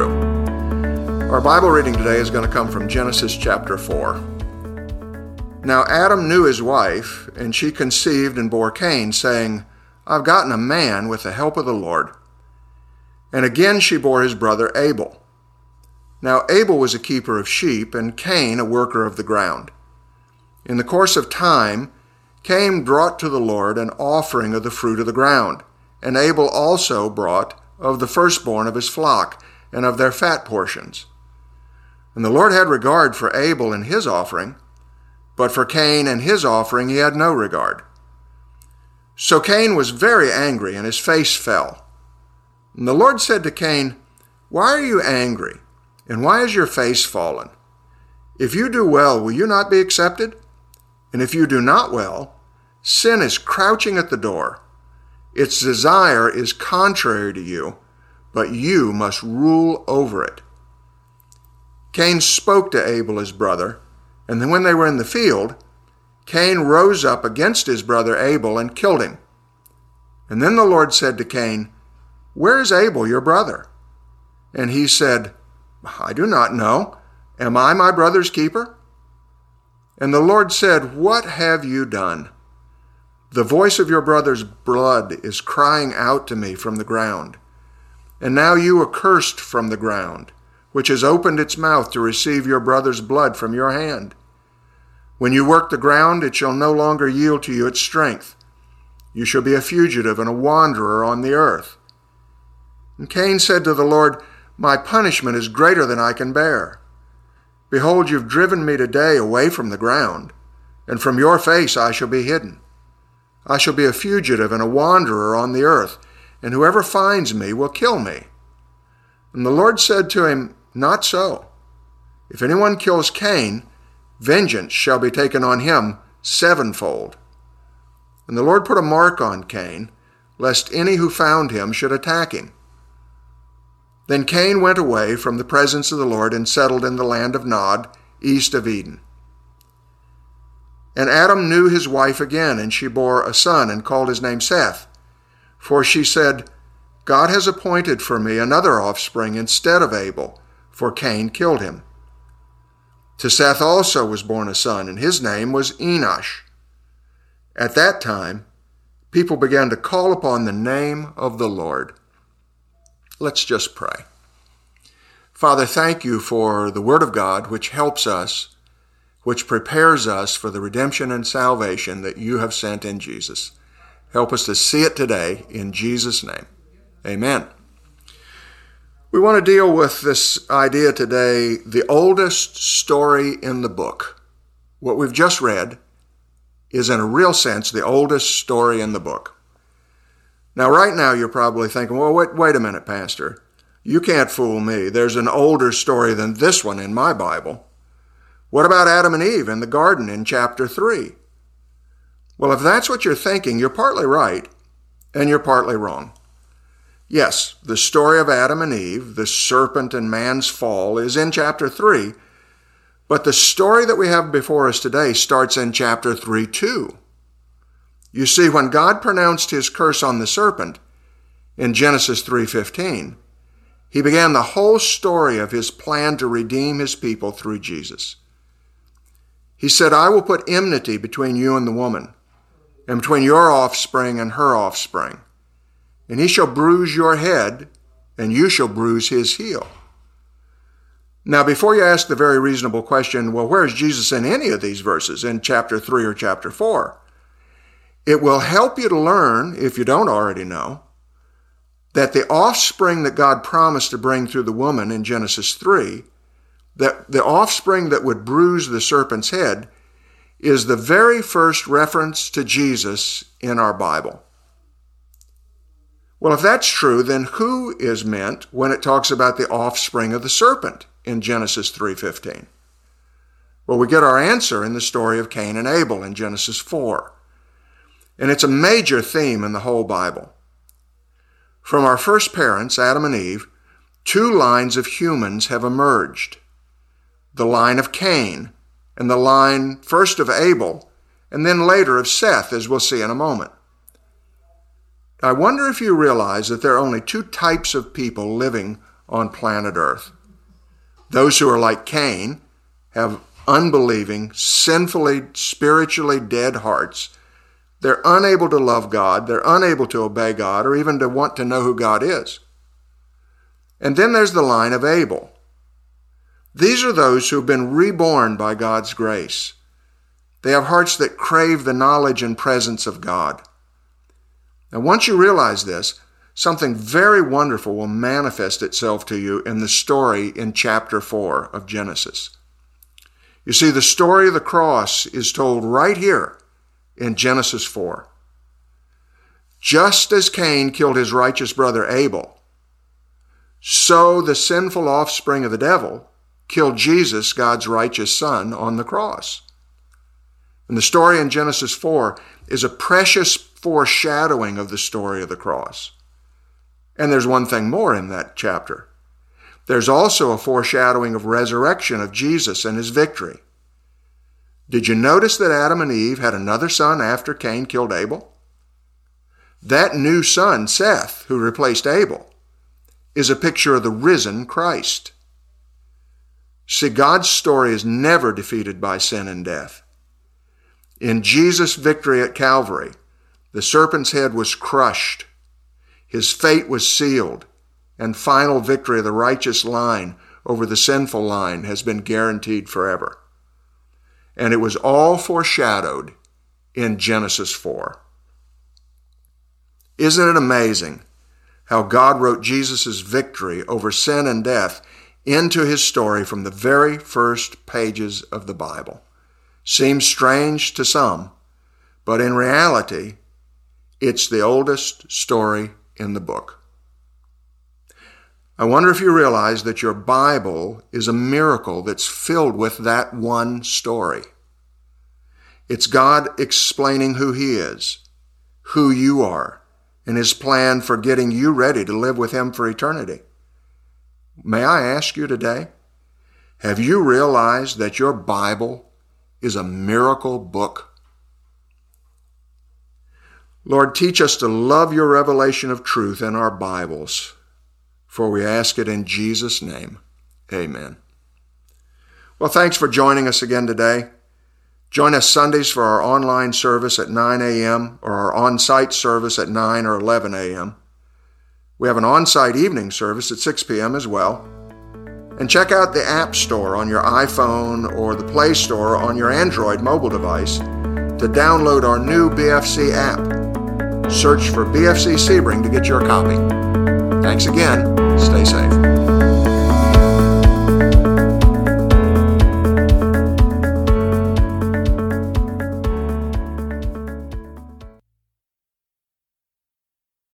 through. Our Bible reading today is going to come from Genesis chapter 4. Now Adam knew his wife, and she conceived and bore Cain, saying, I've gotten a man with the help of the Lord. And again she bore his brother Abel. Now Abel was a keeper of sheep, and Cain a worker of the ground. In the course of time, Cain brought to the Lord an offering of the fruit of the ground, and Abel also brought of the firstborn of his flock and of their fat portions. And the Lord had regard for Abel and his offering, but for Cain and his offering he had no regard. So Cain was very angry, and his face fell. And the Lord said to Cain, Why are you angry, and why is your face fallen? If you do well, will you not be accepted? And if you do not well, sin is crouching at the door. Its desire is contrary to you, but you must rule over it. Cain spoke to Abel his brother, and then when they were in the field, Cain rose up against his brother Abel and killed him. And then the Lord said to Cain, Where is Abel your brother? And he said, I do not know. Am I my brother's keeper? And the Lord said, What have you done? The voice of your brother's blood is crying out to me from the ground. And now you are cursed from the ground, which has opened its mouth to receive your brother's blood from your hand. When you work the ground, it shall no longer yield to you its strength. You shall be a fugitive and a wanderer on the earth. And Cain said to the Lord, My punishment is greater than I can bear. Behold, you've driven me today away from the ground, and from your face I shall be hidden. I shall be a fugitive and a wanderer on the earth, and whoever finds me will kill me. And the Lord said to him, Not so. If anyone kills Cain, vengeance shall be taken on him sevenfold. And the Lord put a mark on Cain, lest any who found him should attack him. Then Cain went away from the presence of the Lord and settled in the land of Nod, east of Eden. And Adam knew his wife again, and she bore a son and called his name Seth. For she said, God has appointed for me another offspring instead of Abel, for Cain killed him. To Seth also was born a son, and his name was Enosh. At that time, people began to call upon the name of the Lord. Let's just pray. Father, thank you for the Word of God, which helps us, which prepares us for the redemption and salvation that you have sent in Jesus. Help us to see it today in Jesus' name. Amen. We want to deal with this idea today the oldest story in the book. What we've just read is, in a real sense, the oldest story in the book. Now, right now, you're probably thinking, well, wait, wait a minute, Pastor. You can't fool me. There's an older story than this one in my Bible. What about Adam and Eve in the garden in chapter 3? Well, if that's what you're thinking, you're partly right and you're partly wrong. Yes, the story of Adam and Eve, the serpent and man's fall, is in chapter 3, but the story that we have before us today starts in chapter 3 too. You see, when God pronounced his curse on the serpent in Genesis 3:15, he began the whole story of his plan to redeem his people through Jesus. He said, I will put enmity between you and the woman, and between your offspring and her offspring. And he shall bruise your head, and you shall bruise his heel. Now, before you ask the very reasonable question, well, where is Jesus in any of these verses, in chapter 3 or chapter 4? It will help you to learn, if you don't already know, that the offspring that God promised to bring through the woman in Genesis 3, that the offspring that would bruise the serpent's head, is the very first reference to Jesus in our Bible. Well, if that's true, then who is meant when it talks about the offspring of the serpent in Genesis 3:15? Well, we get our answer in the story of Cain and Abel in Genesis 4. And it's a major theme in the whole Bible. From our first parents, Adam and Eve, two lines of humans have emerged the line of Cain, and the line first of Abel, and then later of Seth, as we'll see in a moment. I wonder if you realize that there are only two types of people living on planet Earth. Those who are like Cain have unbelieving, sinfully, spiritually dead hearts. They're unable to love God, they're unable to obey God, or even to want to know who God is. And then there's the line of Abel. These are those who have been reborn by God's grace. They have hearts that crave the knowledge and presence of God. Now, once you realize this, something very wonderful will manifest itself to you in the story in chapter 4 of Genesis. You see, the story of the cross is told right here in Genesis 4. Just as Cain killed his righteous brother Abel, so the sinful offspring of the devil killed Jesus, God's righteous son, on the cross. And the story in Genesis 4 is a precious foreshadowing of the story of the cross. And there's one thing more in that chapter. There's also a foreshadowing of resurrection of Jesus and his victory. Did you notice that Adam and Eve had another son after Cain killed Abel? That new son, Seth, who replaced Abel, is a picture of the risen Christ. See, God's story is never defeated by sin and death. In Jesus' victory at Calvary, the serpent's head was crushed, his fate was sealed, and final victory of the righteous line over the sinful line has been guaranteed forever. And it was all foreshadowed in Genesis 4. Isn't it amazing how God wrote Jesus' victory over sin and death into his story from the very first pages of the Bible? Seems strange to some, but in reality, it's the oldest story in the book. I wonder if you realize that your Bible is a miracle that's filled with that one story. It's God explaining who He is, who you are, and His plan for getting you ready to live with Him for eternity. May I ask you today, have you realized that your Bible is a miracle book? Lord, teach us to love your revelation of truth in our Bibles for we ask it in Jesus' name. Amen. Well, thanks for joining us again today. Join us Sundays for our online service at 9 a.m. or our on site service at 9 or 11 a.m. We have an on site evening service at 6 p.m. as well. And check out the App Store on your iPhone or the Play Store on your Android mobile device to download our new BFC app. Search for BFC Sebring to get your copy. Thanks again. Stay safe.